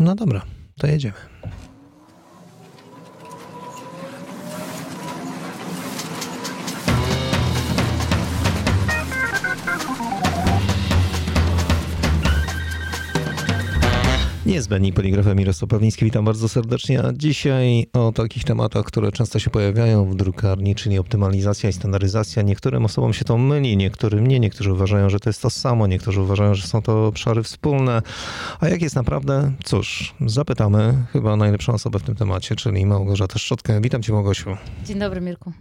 No dobra, to jedziemy. Niezbędni poligrafem Mirosław Pawliński, witam bardzo serdecznie. A dzisiaj o takich tematach, które często się pojawiają w drukarni, czyli optymalizacja i standaryzacja. Niektórym osobom się to myli, niektórym nie. Niektórzy uważają, że to jest to samo, niektórzy uważają, że są to obszary wspólne. A jak jest naprawdę? Cóż, zapytamy chyba najlepszą osobę w tym temacie, czyli Małgorzatę Szczotkę. Witam cię Małgosiu. Dzień dobry Mirku.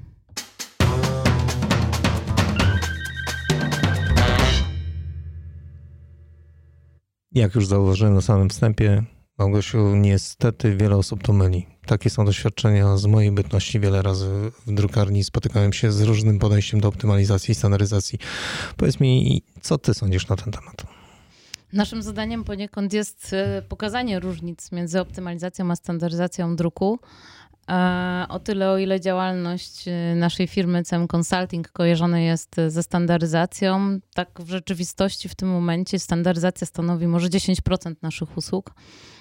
Jak już zauważyłem na samym wstępie, Małgosiu, niestety wiele osób to myli. Takie są doświadczenia z mojej bytności. Wiele razy w drukarni spotykałem się z różnym podejściem do optymalizacji i standaryzacji. Powiedz mi, co ty sądzisz na ten temat? Naszym zadaniem poniekąd jest e, pokazanie różnic między optymalizacją a standaryzacją druku. O tyle, o ile działalność y, naszej firmy CM Consulting kojarzona jest ze standaryzacją, tak w rzeczywistości w tym momencie standaryzacja stanowi może 10% naszych usług,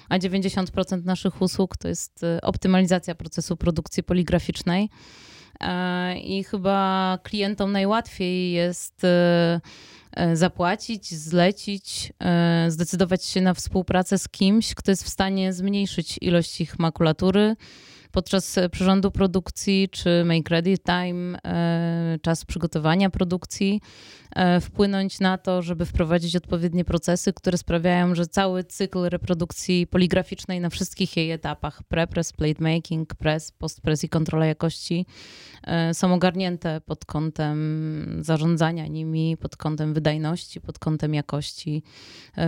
a 90% naszych usług to jest y, optymalizacja procesu produkcji poligraficznej. I chyba klientom najłatwiej jest zapłacić, zlecić, zdecydować się na współpracę z kimś, kto jest w stanie zmniejszyć ilość ich makulatury, podczas e, przyrządu produkcji, czy make ready time, e, czas przygotowania produkcji, e, wpłynąć na to, żeby wprowadzić odpowiednie procesy, które sprawiają, że cały cykl reprodukcji poligraficznej na wszystkich jej etapach prepress, plate making, press, postpress i kontrola jakości są ogarnięte pod kątem zarządzania nimi, pod kątem wydajności, pod kątem jakości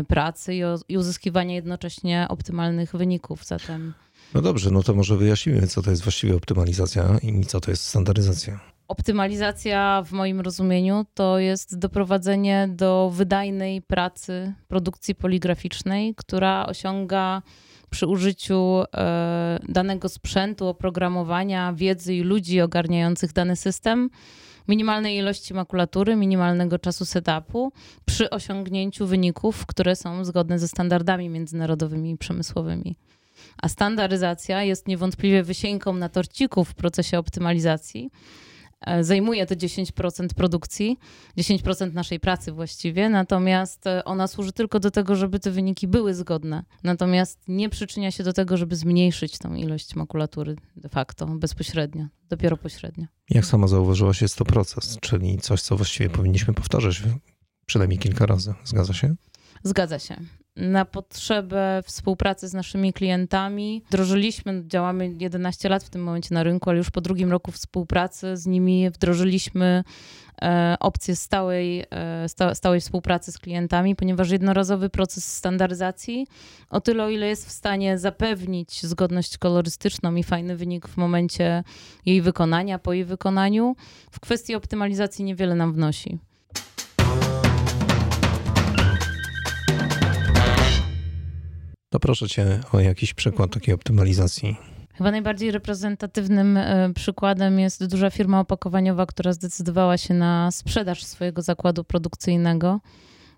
pracy i uzyskiwania jednocześnie optymalnych wyników. Zatem no dobrze, no to może wyjaśnimy, co to jest właściwie optymalizacja i co to jest standaryzacja. Optymalizacja w moim rozumieniu to jest doprowadzenie do wydajnej pracy produkcji poligraficznej, która osiąga przy użyciu e, danego sprzętu, oprogramowania, wiedzy i ludzi ogarniających dany system minimalnej ilości makulatury, minimalnego czasu setupu przy osiągnięciu wyników, które są zgodne ze standardami międzynarodowymi i przemysłowymi. A standaryzacja jest niewątpliwie wysieńką na torciku w procesie optymalizacji. E, zajmuje to 10% produkcji, 10% naszej pracy właściwie, natomiast e, ona służy tylko do tego, żeby te wyniki były zgodne. Natomiast nie przyczynia się do tego, żeby zmniejszyć tą ilość makulatury de facto, bezpośrednio, dopiero pośrednio. Jak sama zauważyłaś, jest to proces, czyli coś, co właściwie powinniśmy powtarzać przynajmniej kilka razy. Zgadza się? Zgadza się na potrzebę współpracy z naszymi klientami. Wdrożyliśmy, działamy 11 lat w tym momencie na rynku, ale już po drugim roku współpracy z nimi wdrożyliśmy e, opcję stałej, e, stałej współpracy z klientami, ponieważ jednorazowy proces standaryzacji, o tyle o ile jest w stanie zapewnić zgodność kolorystyczną i fajny wynik w momencie jej wykonania, po jej wykonaniu, w kwestii optymalizacji niewiele nam wnosi. Proszę cię o jakiś przykład takiej optymalizacji. Chyba najbardziej reprezentatywnym e, przykładem jest duża firma opakowaniowa, która zdecydowała się na sprzedaż swojego zakładu produkcyjnego.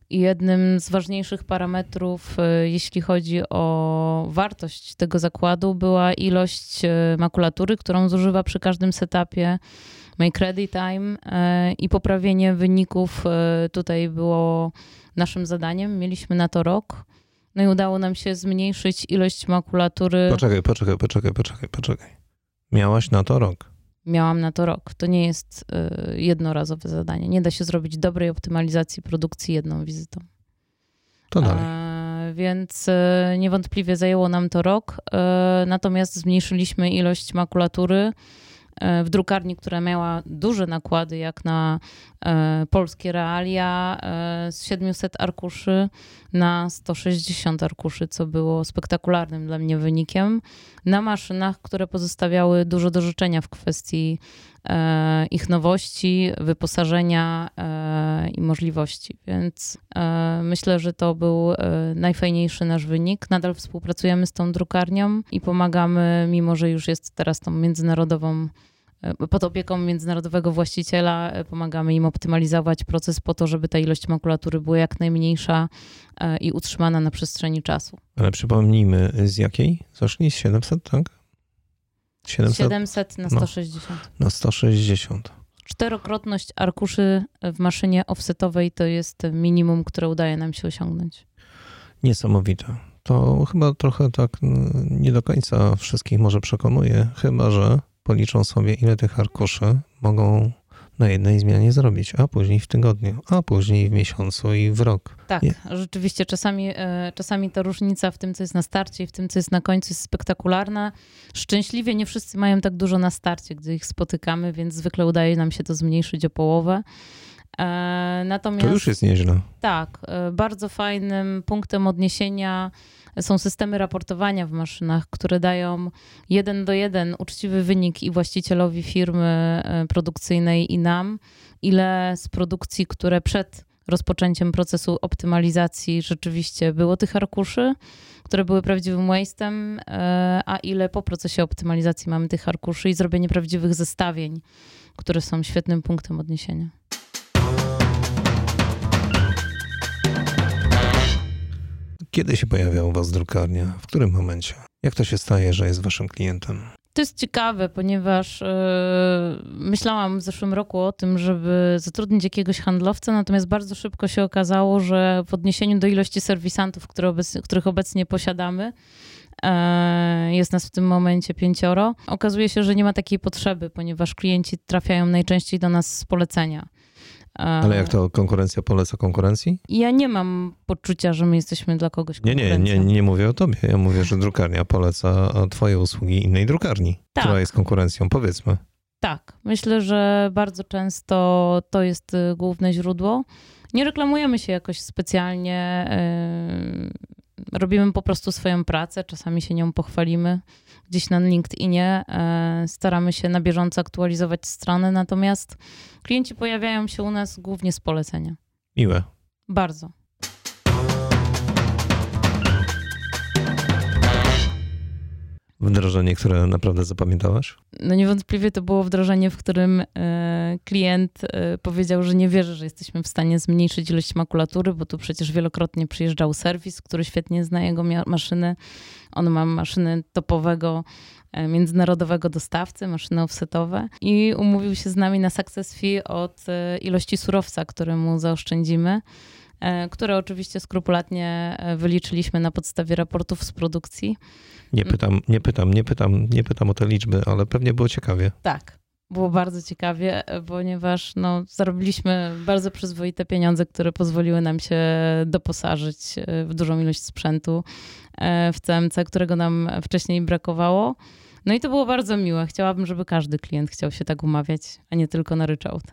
I jednym z ważniejszych parametrów, e, jeśli chodzi o wartość tego zakładu, była ilość e, makulatury, którą zużywa przy każdym setupie Make Ready Time i poprawienie wyników tutaj było naszym zadaniem. Mieliśmy na to rok. No i udało nam się zmniejszyć ilość makulatury. Poczekaj, poczekaj, poczekaj, poczekaj, poczekaj. Miałaś na to rok. Miałam na to rok. To nie jest y, jednorazowe zadanie. Nie da się zrobić dobrej optymalizacji produkcji jedną wizytą. To dalej. E, więc y, niewątpliwie zajęło nam to rok. Y, natomiast zmniejszyliśmy ilość makulatury E, w drukarni, która miała duże nakłady, jak na e, polskie realia, e, z 700 arkuszy na 160 arkuszy, co było spektakularnym dla mnie wynikiem, na maszynach, które pozostawiały dużo do życzenia w kwestii ich nowości, wyposażenia i możliwości. Więc myślę, że to był najfajniejszy nasz wynik. Nadal współpracujemy z tą drukarnią i pomagamy, mimo że już jest teraz tą międzynarodową pod opieką międzynarodowego właściciela pomagamy im optymalizować proces po to, żeby ta ilość makulatury była jak najmniejsza i utrzymana na przestrzeni czasu. Ale przypomnijmy, z jakiej zaszli? Z 700, tak? 700, 700 na 160. No, na 160. Czterokrotność arkuszy w maszynie offsetowej to jest minimum, które udaje nam się osiągnąć. Niesamowite. To chyba trochę tak nie do końca wszystkich może przekonuje, chyba że policzą sobie, ile tych arkuszy mogą na jednej zmianie zrobić, a później w tygodniu, a później w miesiącu i w rok. Tak, Nie. rzeczywiście czasami, e, czasami ta różnica w tym, co jest na starcie i w tym, co jest na końcu jest spektakularna. Szczęśliwie nie wszyscy mają tak dużo na starcie, gdy ich spotykamy, więc zwykle udaje nam się to zmniejszyć o połowę. E, natomiast, to już jest nieźle. Tak, e, bardzo fajnym punktem odniesienia są systemy raportowania w maszynach, które dają jeden do jeden uczciwy wynik i właścicielowi firmy e, produkcyjnej i nam, ile z produkcji, które przed rozpoczęciem procesu optymalizacji rzeczywiście było tych arkuszy, które były prawdziwym waste'em, a ile po procesie optymalizacji mamy tych arkuszy i zrobienie prawdziwych zestawień, które są świetnym punktem odniesienia. Kiedy się pojawia u Was drukarnia? W którym momencie? Jak to się staje, że jest Waszym klientem? To jest ciekawe, ponieważ yy, myślałam w zeszłym roku o tym, żeby zatrudnić jakiegoś handlowca, natomiast bardzo szybko się okazało, że w odniesieniu do ilości serwisantów, obecnie, których obecnie posiadamy, e, jest nas w tym momencie pięcioro. Okazuje się, że nie ma takiej potrzeby, ponieważ klienci trafiają najczęściej do nas z polecenia. Ale jak to konkurencja poleca konkurencji? Ja nie mam poczucia, że my jesteśmy dla kogoś konkurencją. Nie, nie, nie, nie mówię o tobie. Ja mówię, że drukarnia poleca twoje usługi innej drukarni, tak. która jest konkurencją, powiedzmy. Tak, myślę, że bardzo często to jest y, główne źródło. Nie reklamujemy się jakoś specjalnie. Robimy po prostu swoją pracę, czasami się nią pochwalimy gdzieś na LinkedInie. E, staramy się na bieżąco aktualizować stronę, natomiast klienci pojawiają się u nas głównie z polecenia. Miłe. Bardzo. Wdrożenie, które naprawdę zapamiętałaś? No niewątpliwie to było wdrożenie, w którym e, klient e, powiedział, że nie wierzy, że jesteśmy w stanie zmniejszyć ilość makulatury, bo tu przecież wielokrotnie przyjeżdżał serwis, który świetnie zna jego maszyny. On ma maszyny topowego e, międzynarodowego dostawcy, maszyny offsetowe i umówił się z nami na success fee od ilości surowca, który mu zaoszczędzimy które oczywiście skrupulatnie wyliczyliśmy na podstawie raportów z produkcji. Nie pytam, nie pytam, nie pytam, nie pytam o te liczby, ale pewnie było ciekawie. Tak, było bardzo ciekawie, ponieważ no, zarobiliśmy bardzo przyzwoite pieniądze, które pozwoliły nam się doposażyć e, w dużą ilość sprzętu e, w CMC, którego nam wcześniej brakowało. No i to było bardzo miłe. Chciałabym, żeby każdy klient chciał się tak umawiać, a nie tylko na ryczałt.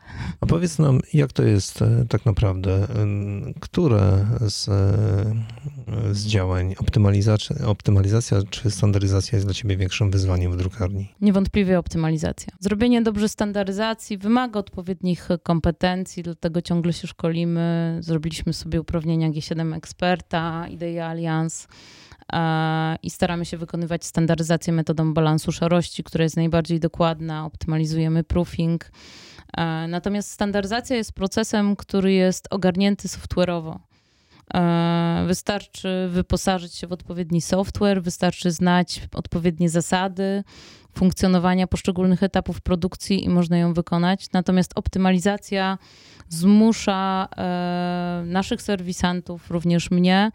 A powiedz nam, jak to jest e, tak naprawdę? Które z, e, z działań, optymalizacja, optymalizacja czy standaryzacja jest dla ciebie większym wyzwaniem w drukarni? Niewątpliwie optymalizacja. Zrobienie dobrze standaryzacji wymaga odpowiednich kompetencji, dlatego ciągle się szkolimy. Zrobiliśmy sobie uprawnienia G7 Eksperta, Idea Alliance i staramy się wykonywać standaryzację metodą balansu szarości, która jest najbardziej dokładna, optymalizujemy proofing. Natomiast standaryzacja jest procesem, który jest ogarnięty software'owo. Wystarczy wyposażyć się w odpowiedni software, wystarczy znać odpowiednie zasady funkcjonowania poszczególnych etapów produkcji i można ją wykonać. Natomiast optymalizacja zmusza e, naszych serwisantów, również mnie,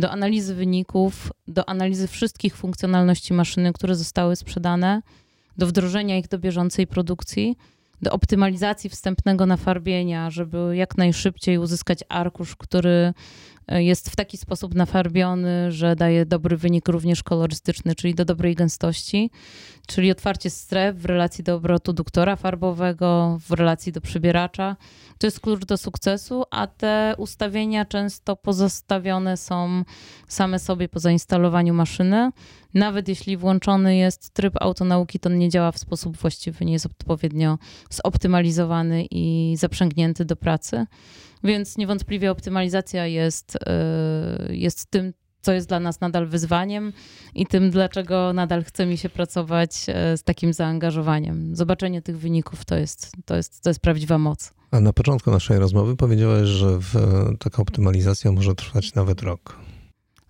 do analizy wyników, do analizy wszystkich funkcjonalności maszyny, które zostały sprzedane, do wdrożenia ich do bieżącej produkcji, do optymalizacji wstępnego nafarbienia, żeby jak najszybciej uzyskać arkusz, który e, jest w taki sposób nafarbiony, że daje dobry wynik również kolorystyczny, czyli do dobrej gęstości, czyli otwarcie stref w relacji do obrotu duktora farbowego, w relacji do przybieracza. To jest klucz do sukcesu, a te ustawienia często pozostawione są same sobie po zainstalowaniu maszyny. Nawet jeśli włączony jest tryb autonauki, to nie działa w sposób właściwy, nie jest odpowiednio zoptymalizowany i zaprzęgnięty do pracy. Więc niewątpliwie optymalizacja jest, y, jest tym, co jest dla nas nadal wyzwaniem i tym, dlaczego nadal chce mi się pracować e, z takim zaangażowaniem. Zobaczenie tych wyników to jest, to jest, to jest prawdziwa moc. A na początku naszej rozmowy powiedziałeś, że w, taka optymalizacja może trwać nawet rok.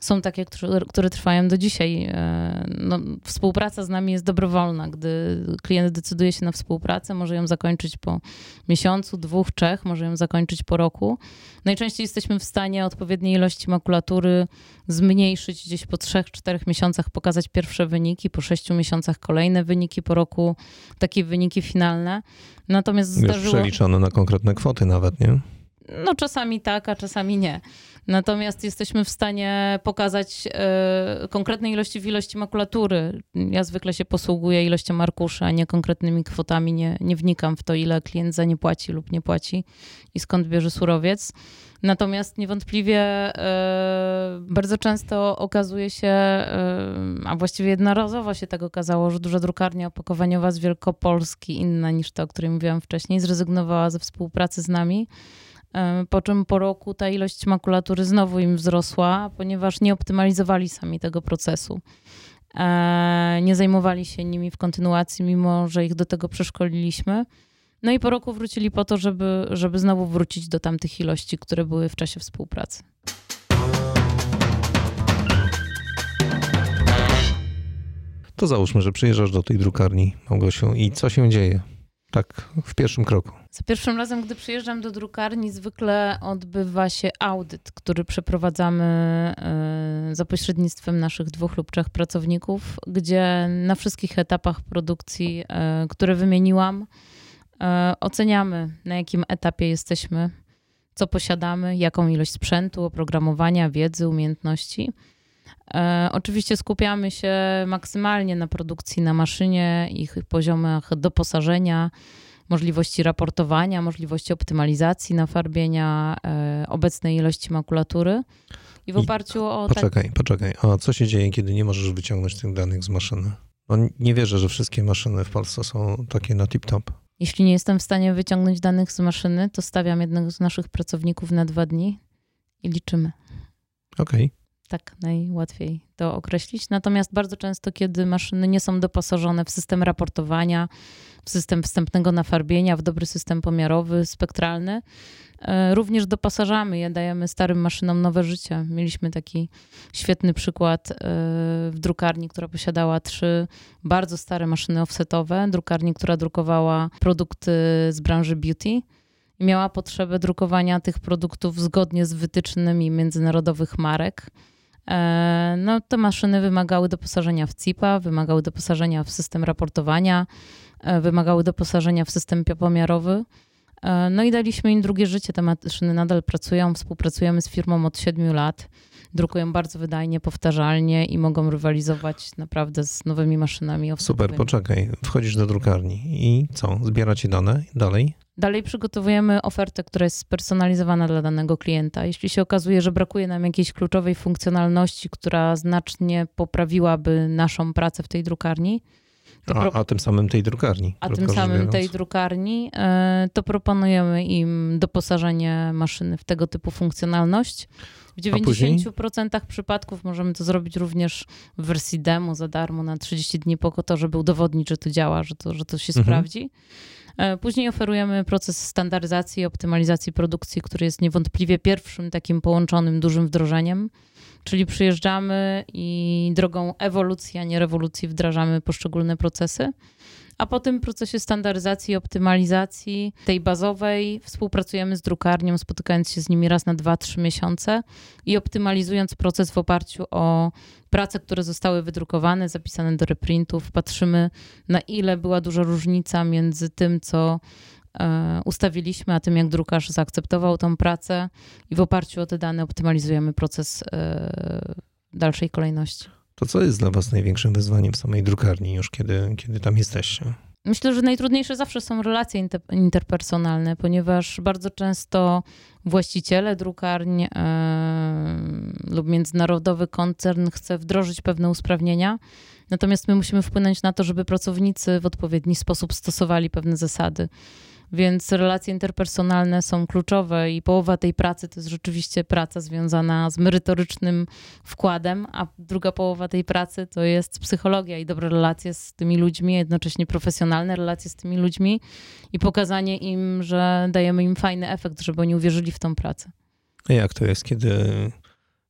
Są takie, które, które trwają do dzisiaj. E, no, współpraca z nami jest dobrowolna. Gdy klient decyduje się na współpracę, może ją zakończyć po miesiącu, dwóch, trzech, może ją zakończyć po roku. Najczęściej jesteśmy w stanie odpowiedniej ilości makulatury zmniejszyć gdzieś po trzech, czterech miesiącach, pokazać pierwsze wyniki, po sześciu miesiącach kolejne wyniki, po roku takie wyniki finalne. Natomiast Już zdarzyło... przeliczone na konkretne kwoty nawet, nie? No czasami tak, a czasami nie. Natomiast jesteśmy w stanie pokazać y, konkretne ilości w ilości makulatury. Ja zwykle się posługuję ilością arkuszy, a nie konkretnymi kwotami. Nie, nie wnikam w to, ile klient za nie płaci lub nie płaci i skąd bierze surowiec. Natomiast niewątpliwie y, bardzo często okazuje się, y, a właściwie jednorazowo się tak okazało, że duża drukarnia opakowaniowa z Wielkopolski, inna niż ta, o której mówiłam wcześniej, zrezygnowała ze współpracy z nami po czym po roku ta ilość makulatury znowu im wzrosła, ponieważ nie optymalizowali sami tego procesu. E, nie zajmowali się nimi w kontynuacji, mimo że ich do tego przeszkoliliśmy. No i po roku wrócili po to, żeby, żeby znowu wrócić do tamtych ilości, które były w czasie współpracy. To załóżmy, że przyjeżdżasz do tej drukarni, Małgosiu, i co się dzieje? Tak, w pierwszym kroku. Za pierwszym razem, gdy przyjeżdżam do drukarni, zwykle odbywa się audyt, który przeprowadzamy e, za pośrednictwem naszych dwóch lub trzech pracowników, gdzie na wszystkich etapach produkcji, e, które wymieniłam, e, oceniamy, na jakim etapie jesteśmy, co posiadamy, jaką ilość sprzętu, oprogramowania, wiedzy, umiejętności. Oczywiście skupiamy się maksymalnie na produkcji na maszynie, ich poziomach doposażenia, możliwości raportowania, możliwości optymalizacji nafarbienia, e, obecnej ilości makulatury. I w oparciu o. Poczekaj, tak... poczekaj. A co się dzieje, kiedy nie możesz wyciągnąć tych danych z maszyny? No, nie wierzę, że wszystkie maszyny w Polsce są takie na tip-top. Jeśli nie jestem w stanie wyciągnąć danych z maszyny, to stawiam jednego z naszych pracowników na dwa dni i liczymy. Okej. Okay tak najłatwiej to określić. Natomiast bardzo często, kiedy maszyny nie są doposażone w system raportowania, w system wstępnego nafarbienia, w dobry system pomiarowy, spektralny, e, również doposażamy je, dajemy starym maszynom nowe życie. Mieliśmy taki świetny przykład e, w drukarni, która posiadała trzy bardzo stare maszyny offsetowe, drukarni, która drukowała produkty z branży beauty miała potrzebę drukowania tych produktów zgodnie z wytycznymi międzynarodowych marek. E, no, te maszyny wymagały doposażenia w CIPA, wymagały doposażenia w system raportowania, e, wymagały doposażenia w system pomiarowy. E, no i daliśmy im drugie życie. Te maszyny nadal pracują, współpracujemy z firmą od 7 lat. Drukują bardzo wydajnie, powtarzalnie i mogą rywalizować naprawdę z nowymi maszynami. Super, poczekaj. Wchodzisz do drukarni i co? Zbieracie dane dalej? Dalej przygotowujemy ofertę, która jest spersonalizowana dla danego klienta. Jeśli się okazuje, że brakuje nam jakiejś kluczowej funkcjonalności, która znacznie poprawiłaby naszą pracę w tej drukarni, a, a, tym samym tej drukarni. A tym samym tej drukarni, e, to proponujemy im doposażenie maszyny w tego typu funkcjonalność. W 90% przypadków możemy to zrobić również w wersji demo za darmo na 30 dni po to, żeby udowodnić, że to działa, że to, że to się mhm. sprawdzi. E, później oferujemy proces standaryzacji i optymalizacji produkcji, który jest niewątpliwie pierwszym takim połączonym dużym wdrożeniem. Czyli przyjeżdżamy i drogą ewolucji, a nie rewolucji wdrażamy poszczególne procesy a po tym procesie standaryzacji i optymalizacji tej bazowej współpracujemy z drukarnią, spotykając się z nimi raz na 2-3 miesiące i optymalizując proces w oparciu o prace, które zostały wydrukowane, zapisane do reprintów. Patrzymy na ile była duża różnica między tym, co ustawiliśmy, a tym jak drukarz zaakceptował tą pracę i w oparciu o te dane optymalizujemy proces e, dalszej kolejności. To co jest dla Was największym wyzwaniem w samej drukarni, już kiedy, kiedy tam jesteście? Myślę, że najtrudniejsze zawsze są relacje interpersonalne, ponieważ bardzo często właściciele drukarni yy, lub międzynarodowy koncern chce wdrożyć pewne usprawnienia, natomiast my musimy wpłynąć na to, żeby pracownicy w odpowiedni sposób stosowali pewne zasady. Więc relacje interpersonalne są kluczowe i połowa tej pracy to jest rzeczywiście praca związana z merytorycznym wkładem, a druga połowa tej pracy to jest psychologia i dobre relacje z tymi ludźmi, jednocześnie profesjonalne relacje z tymi ludźmi i pokazanie im, że dajemy im fajny efekt, żeby oni uwierzyli w tą pracę. A jak to jest, kiedy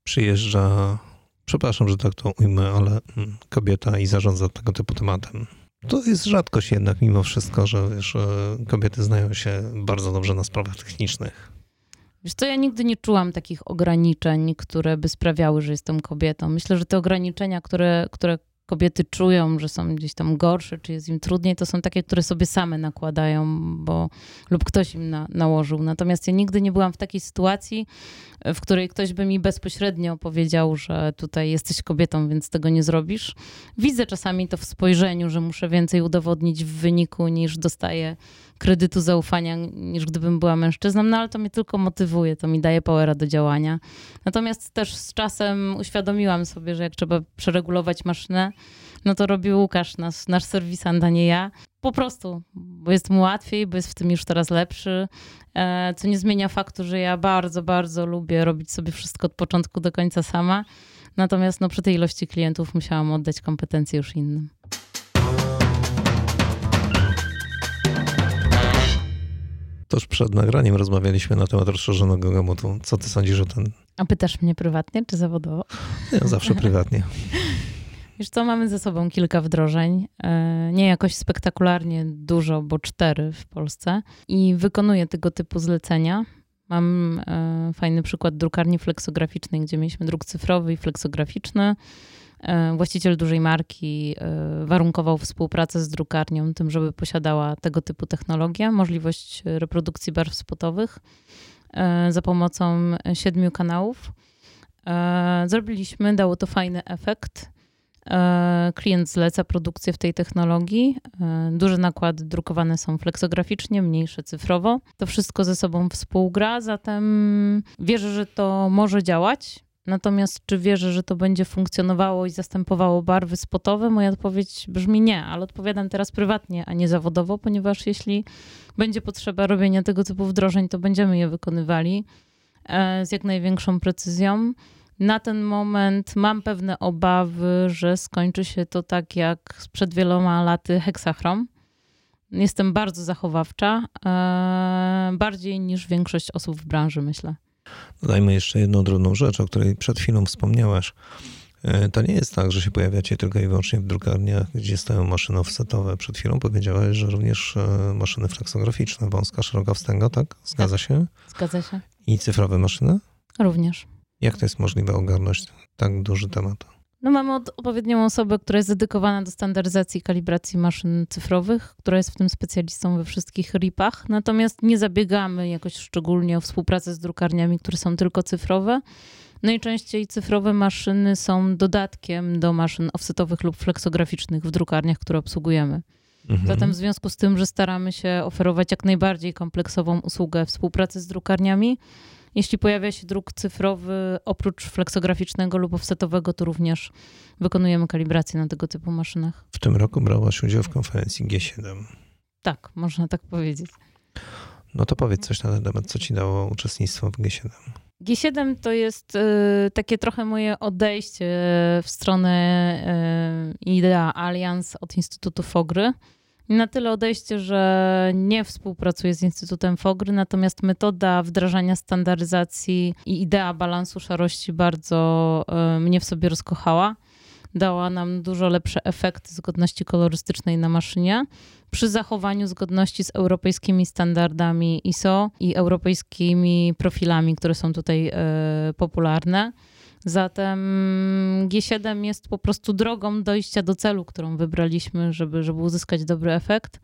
przyjeżdża, przepraszam, że tak to ujmę, ale mm, kobieta i zarządza tego typu tematem? To jest rzadkość jednak mimo wszystko, że wiesz, kobiety znają się bardzo dobrze na sprawach technicznych. Wiesz co, ja nigdy nie czułam takich ograniczeń, które by sprawiały, że jestem kobietą. Myślę, że te ograniczenia, które, które kobiety czują, że są gdzieś tam gorsze, czy jest im trudniej, to są takie, które sobie same nakładają, bo lub ktoś im na, nałożył. Natomiast ja nigdy nie byłam w takiej sytuacji, w której ktoś by mi bezpośrednio powiedział, że tutaj jesteś kobietą, więc tego nie zrobisz. Widzę czasami to w spojrzeniu, że muszę więcej udowodnić w wyniku niż dostaję kredytu zaufania, niż gdybym była mężczyzną, no ale to mnie tylko motywuje, to mi daje powera do działania. Natomiast też z czasem uświadomiłam sobie, że jak trzeba przeregulować maszynę, no to robi Łukasz, nasz, nasz serwisant, a nie ja. Po prostu, bo jest mu łatwiej, bo jest w tym już teraz lepszy, e, co nie zmienia faktu, że ja bardzo, bardzo lubię robić sobie wszystko od początku do końca sama. Natomiast no, przy tej ilości klientów musiałam oddać kompetencje już innym. Toż przed nagraniem rozmawialiśmy na temat rozszerzonego gamutu. Co ty sądzisz o ten? A pytasz mnie prywatnie czy zawodowo? Ja zawsze prywatnie. Wiesz co, mamy ze sobą kilka wdrożeń. E, nie jakoś spektakularnie dużo, bo cztery w Polsce. I wykonuję tego typu zlecenia. Mam e, fajny przykład drukarni fleksograficznej, gdzie mieliśmy druk cyfrowy i fleksograficzny. E, właściciel dużej marki e, warunkował współpracę z drukarnią tym, żeby posiadała tego typu technologię, możliwość reprodukcji barw spotowych e, za pomocą siedmiu kanałów. Zrobiliśmy, dało to fajny efekt. Klient zleca produkcję w tej technologii. Duże nakłady drukowane są fleksograficznie, mniejsze cyfrowo. To wszystko ze sobą współgra, zatem wierzę, że to może działać. Natomiast czy wierzę, że to będzie funkcjonowało i zastępowało barwy spotowe? Moja odpowiedź brzmi nie, ale odpowiadam teraz prywatnie, a nie zawodowo, ponieważ jeśli będzie potrzeba robienia tego typu wdrożeń, to będziemy je wykonywali e, z jak największą precyzją. Na ten moment mam pewne obawy, że skończy się to tak jak sprzed wieloma laty heksachrom. Jestem bardzo zachowawcza, e, bardziej niż większość osób w branży, myślę. Dodajmy jeszcze jedną drobną rzecz, o której przed chwilą wspomniałaś. E, to nie jest tak, że się pojawiacie tylko i wyłącznie w drukarniach, gdzie stoją maszyny offsetowe. Przed chwilą powiedziałaś, że również e, maszyny fleksograficzne, wąska, szeroka wstęga, tak? Zgadza tak, się? Zgadza się. I cyfrowe maszyny? Również. Jak to jest możliwe ogarnąć tak duży temat? No mamy odpowiednią osobę, która jest dedykowana do standaryzacji i kalibracji maszyn cyfrowych, która jest w tym specjalistą we wszystkich RIP-ach. Natomiast nie zabiegamy jakoś szczególnie o współpracę z drukarniami, które są tylko cyfrowe. Najczęściej cyfrowe maszyny są dodatkiem do maszyn offsetowych lub fleksograficznych w drukarniach, które obsługujemy. Mhm. Zatem w związku z tym, że staramy się oferować jak najbardziej kompleksową usługę współpracy z drukarniami, jeśli pojawia się druk cyfrowy, oprócz fleksograficznego lub offsetowego, to również wykonujemy kalibrację na tego typu maszynach. W tym roku brałaś udział w konferencji G7. Tak, można tak powiedzieć. No to powiedz coś na ten temat, co ci dało uczestnictwo w G7. G7 to jest y, takie trochę moje odejście w stronę y, Idea Alliance od Instytutu Fogry na tyle odejście, że nie współpracuję z Instytutem Fogry, natomiast metoda wdrażania standaryzacji i idea balansu szarości bardzo e, mnie w sobie rozkochała. Dała nam dużo lepsze efekty zgodności kolorystycznej na maszynie przy zachowaniu zgodności z europejskimi standardami ISO i europejskimi profilami, które są tutaj e, popularne. Zatem G7 jest po prostu drogą dojścia do celu, którą wybraliśmy, żeby, żeby uzyskać dobry efekt,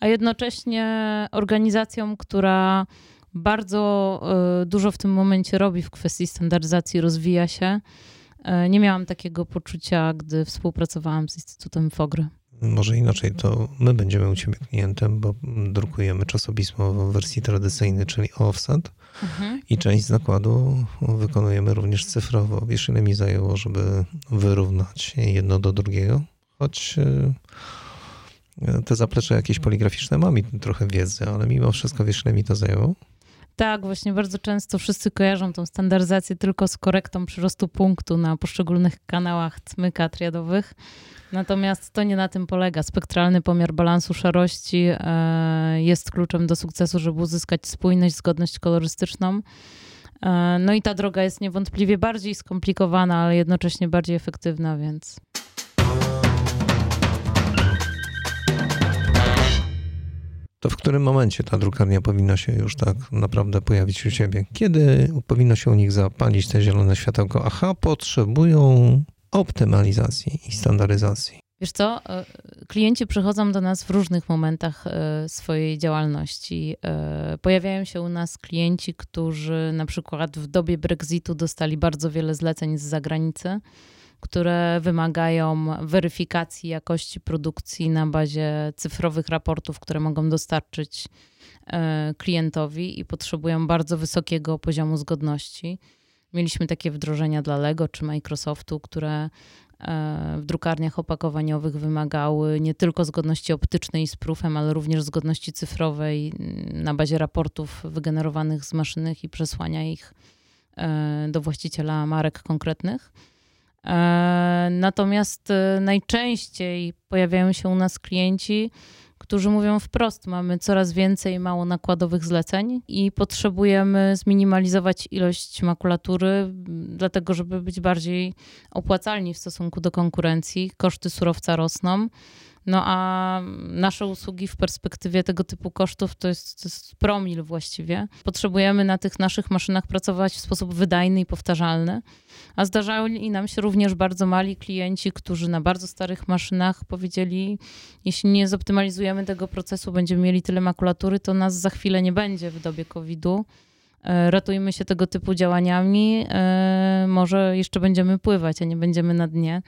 a jednocześnie organizacją, która bardzo e, dużo w tym momencie robi w kwestii standaryzacji, rozwija się. E, nie miałam takiego poczucia, gdy współpracowałam z Instytutem Fogry. Może inaczej, to my będziemy u Ciebie klientem, bo drukujemy czasopismo w wersji tradycyjnej, czyli offset mhm. i część zakładu wykonujemy również cyfrowo. Wiesz, ile mi zajęło, żeby wyrównać jedno do drugiego? Choć te zaplecze jakieś poligraficzne mam i trochę wiedzy, ale mimo wszystko wiesz, ile mi to zajęło? Tak, właśnie bardzo często wszyscy kojarzą tą standaryzację tylko z korektą przyrostu punktu na poszczególnych kanałach cmyka triadowych. Natomiast to nie na tym polega. Spektralny pomiar balansu szarości e, jest kluczem do sukcesu, żeby uzyskać spójność, zgodność kolorystyczną. E, no i ta droga jest niewątpliwie bardziej skomplikowana, ale jednocześnie bardziej efektywna, więc. To w którym momencie ta drukarnia powinna się już tak naprawdę pojawić u Ciebie? Kiedy powinno się u nich zapalić te zielone światełko? Aha, potrzebują optymalizacji i standaryzacji. Wiesz co, e, klienci przychodzą do nas w różnych momentach e, swojej działalności. E, pojawiają się u nas klienci, którzy na przykład w dobie Brexitu dostali bardzo wiele zleceń z zagranicy, które wymagają weryfikacji jakości produkcji na bazie cyfrowych raportów, które mogą dostarczyć klientowi i potrzebują bardzo wysokiego poziomu zgodności. Mieliśmy takie wdrożenia dla Lego czy Microsoftu, które e, w drukarniach opakowaniowych wymagały nie tylko zgodności optycznej z proofem, ale również zgodności cyfrowej mm, na bazie raportów wygenerowanych z maszynek i przesłania ich e, do właściciela marek konkretnych. E, natomiast najczęściej pojawiają się u nas klienci, którzy mówią wprost, mamy coraz więcej mało nakładowych zleceń i potrzebujemy zminimalizować ilość makulatury, dlatego żeby być bardziej opłacalni w stosunku do konkurencji. Koszty surowca rosną. No a nasze usługi w perspektywie tego typu kosztów to jest, to jest promil właściwie. Potrzebujemy na tych naszych maszynach pracować w sposób wydajny i powtarzalny. A zdarzali nam się również bardzo mali klienci, którzy na bardzo starych maszynach powiedzieli, jeśli nie zoptymalizujemy tego procesu, będziemy mieli tyle makulatury, to nas za chwilę nie będzie w dobie COVID-u. E, ratujmy się tego typu działaniami, e, może jeszcze będziemy pływać, a nie będziemy na dnie.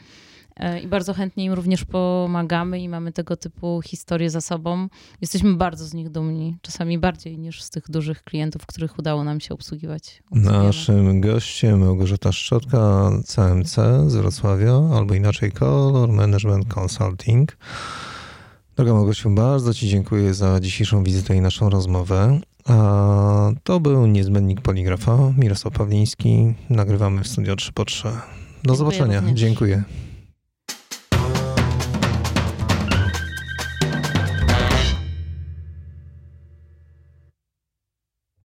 E, I bardzo chętnie im również pomagamy i mamy tego typu historie za sobą. Jesteśmy bardzo z nich dumni, czasami bardziej niż z tych dużych klientów, których udało nam się obsługiwać. Naszym gościem Małgorzata Szczotka, CMC z Wrocławia, albo inaczej Color Management Consulting. Droga Małgosiu, bardzo Ci dziękuję za dzisiejszą wizytę i naszą rozmowę. A to był niezbędnik poligrafa Mirosław Pawliński. Nagrywamy w studio 3 po 3. Do zobaczenia. Również. Dziękuję.